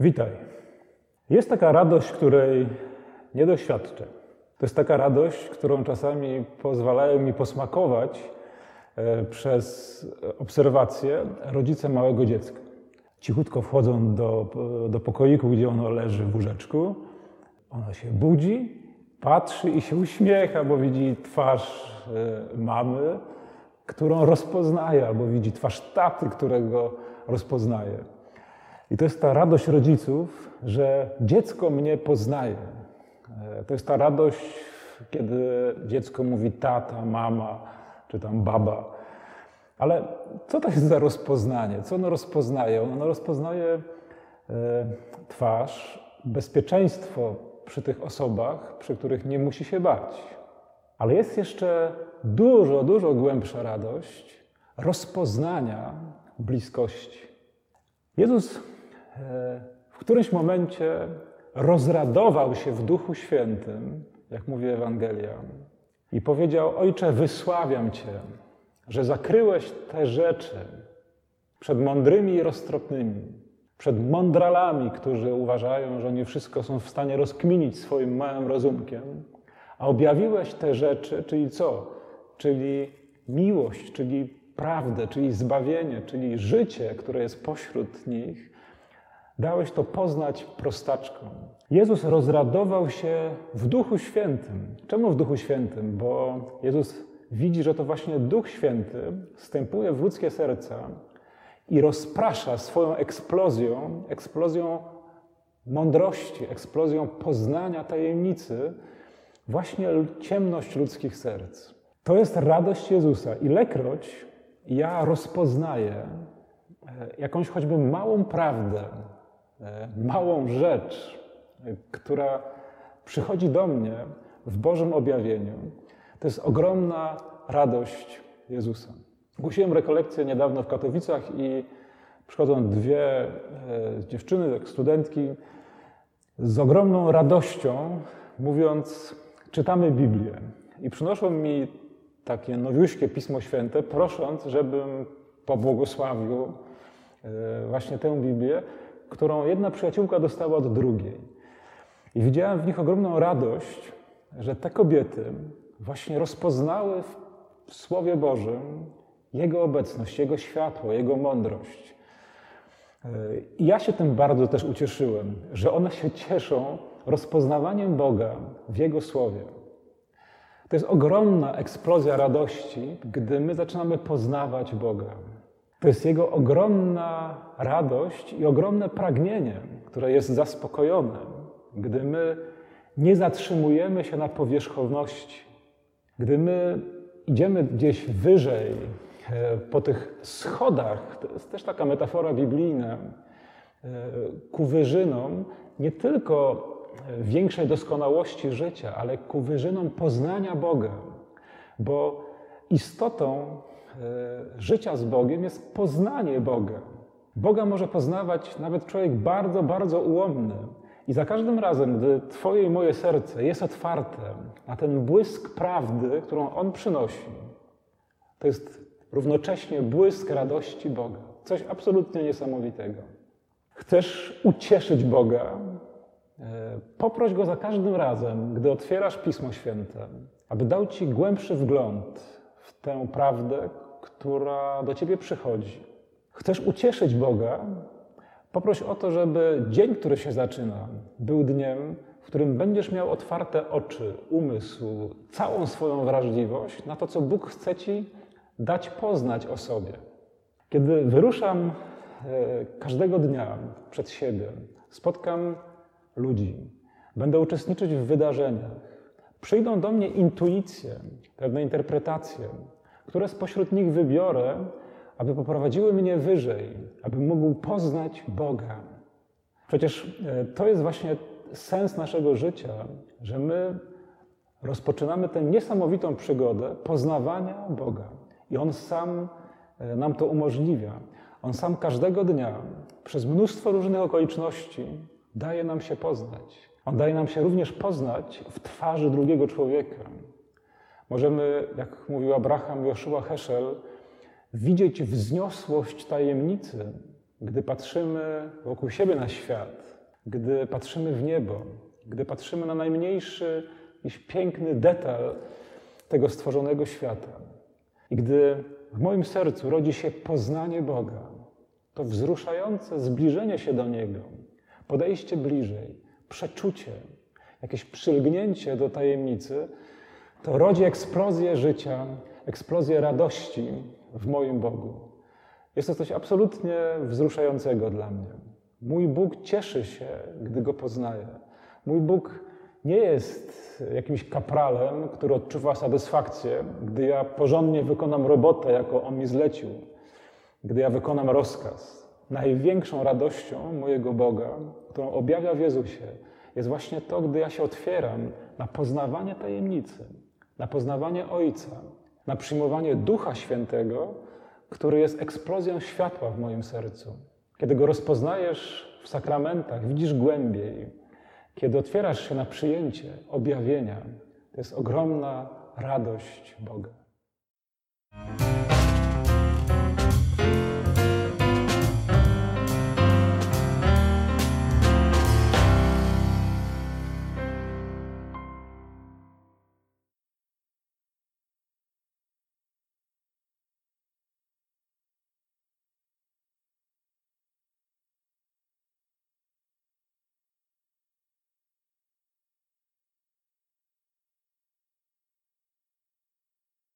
Witaj. Jest taka radość, której nie doświadczę. To jest taka radość, którą czasami pozwalają mi posmakować e, przez obserwację rodzice małego dziecka. Cichutko wchodzą do, do pokoiku, gdzie ono leży w łóżeczku. Ono się budzi, patrzy i się uśmiecha, bo widzi twarz e, mamy, którą rozpoznaje, albo widzi twarz taty, którego rozpoznaje. I to jest ta radość rodziców, że dziecko mnie poznaje. E, to jest ta radość, kiedy dziecko mówi tata, mama czy tam baba. Ale co to jest za rozpoznanie? Co ono rozpoznaje? Ono rozpoznaje e, twarz, bezpieczeństwo przy tych osobach, przy których nie musi się bać. Ale jest jeszcze dużo, dużo głębsza radość rozpoznania bliskości. Jezus w którymś momencie rozradował się w Duchu Świętym, jak mówi Ewangelia, i powiedział: Ojcze, wysławiam Cię, że zakryłeś te rzeczy przed mądrymi i roztropnymi, przed mądralami, którzy uważają, że oni wszystko są w stanie rozkminić swoim małym rozumkiem, a objawiłeś te rzeczy, czyli co? Czyli miłość, czyli prawdę, czyli zbawienie, czyli życie, które jest pośród nich Dałeś to poznać prostaczkom. Jezus rozradował się w Duchu Świętym. Czemu w Duchu Świętym? Bo Jezus widzi, że to właśnie Duch Święty wstępuje w ludzkie serca i rozprasza swoją eksplozją, eksplozją mądrości, eksplozją poznania tajemnicy, właśnie ciemność ludzkich serc. To jest radość Jezusa. Ilekroć ja rozpoznaję e, jakąś choćby małą prawdę, małą rzecz, e, która przychodzi do mnie w Bożym objawieniu, to jest ogromna radość Jezusa. Głosiłem rekolekcję niedawno w Katowicach i przychodzą dwie e, dziewczyny, tak studentki, z ogromną radością, mówiąc, czytamy Biblię. I przynoszą mi takie nowiuśkie Pismo Święte, prosząc, żebym pobłogosławił właśnie tę Biblię, którą jedna przyjaciółka dostała od drugiej. I widziałem w nich ogromną radość, że te kobiety właśnie rozpoznały w Słowie Bożym Jego obecność, Jego światło, Jego mądrość. I ja się tym bardzo też ucieszyłem, że one się cieszą rozpoznawaniem Boga w Jego Słowie. To jest ogromna eksplozja radości, gdy my zaczynamy poznawać Boga. To jest Jego ogromna radość i ogromne pragnienie, które jest zaspokojone, gdy my nie zatrzymujemy się na powierzchowności, gdy my idziemy gdzieś wyżej, e, po tych schodach, to jest też taka metafora biblijna, e, ku wyżynom nie tylko większej doskonałości życia, ale ku wyżynom poznania Boga. Bo istotą życia z Bogiem jest poznanie Boga. Boga może poznawać nawet człowiek bardzo, bardzo ułomny. I za każdym razem, gdy Twoje i moje serce jest otwarte na ten błysk prawdy, którą On przynosi, to jest równocześnie błysk radości Boga. Coś absolutnie niesamowitego. Chcesz ucieszyć Boga? E, poproś Go za każdym razem, gdy otwierasz Pismo Święte, aby dał Ci głębszy wgląd w tę prawdę, która do ciebie przychodzi. Chcesz ucieszyć Boga? Poproś o to, żeby dzień, który się zaczyna, był dniem, w którym będziesz miał otwarte oczy, umysł, całą swoją wrażliwość na to, co Bóg chce ci dać poznać o sobie. Kiedy wyruszam e, każdego dnia przed siebie, spotkam ludzi, będę uczestniczyć w wydarzeniach, przyjdą do mnie intuicje, pewne interpretacje, które spośród nich wybiorę, aby poprowadziły mnie wyżej, aby mógł poznać Boga. Przecież e, to jest właśnie sens naszego życia, że my rozpoczynamy tę niesamowitą przygodę poznawania Boga. I On sam e, nam to umożliwia. On sam każdego dnia, przez mnóstwo różnych okoliczności, daje nam się poznać. On daje nam się również poznać w twarzy drugiego człowieka. Możemy, jak mówił Abraham Joshua Heschel, widzieć wzniosłość tajemnicy gdy patrzymy wokół siebie na świat, gdy patrzymy w niebo, gdy patrzymy na najmniejszy jakiś piękny detal tego stworzonego świata. I gdy w moim sercu rodzi się poznanie Boga, to wzruszające zbliżenie się do Niego, podejście bliżej, przeczucie, jakieś przylgnięcie do tajemnicy, to rodzi eksplozję życia, eksplozję radości w moim Bogu. Jest to coś absolutnie wzruszającego dla mnie. Mój Bóg cieszy się, gdy go poznaję. Mój Bóg nie jest jakimś kapralem, który odczuwa satysfakcję, gdy ja porządnie wykonam robotę, jaką on mi zlecił, gdy ja wykonam rozkaz. Największą radością mojego Boga, którą objawia w Jezusie, jest właśnie to, gdy ja się otwieram na poznawanie tajemnicy, na poznawanie Ojca, na przyjmowanie Ducha Świętego, który jest eksplozją światła w moim sercu. Kiedy go rozpoznajesz w sakramentach, widzisz głębiej, kiedy otwierasz się na przyjęcie objawienia, to jest ogromna radość Boga.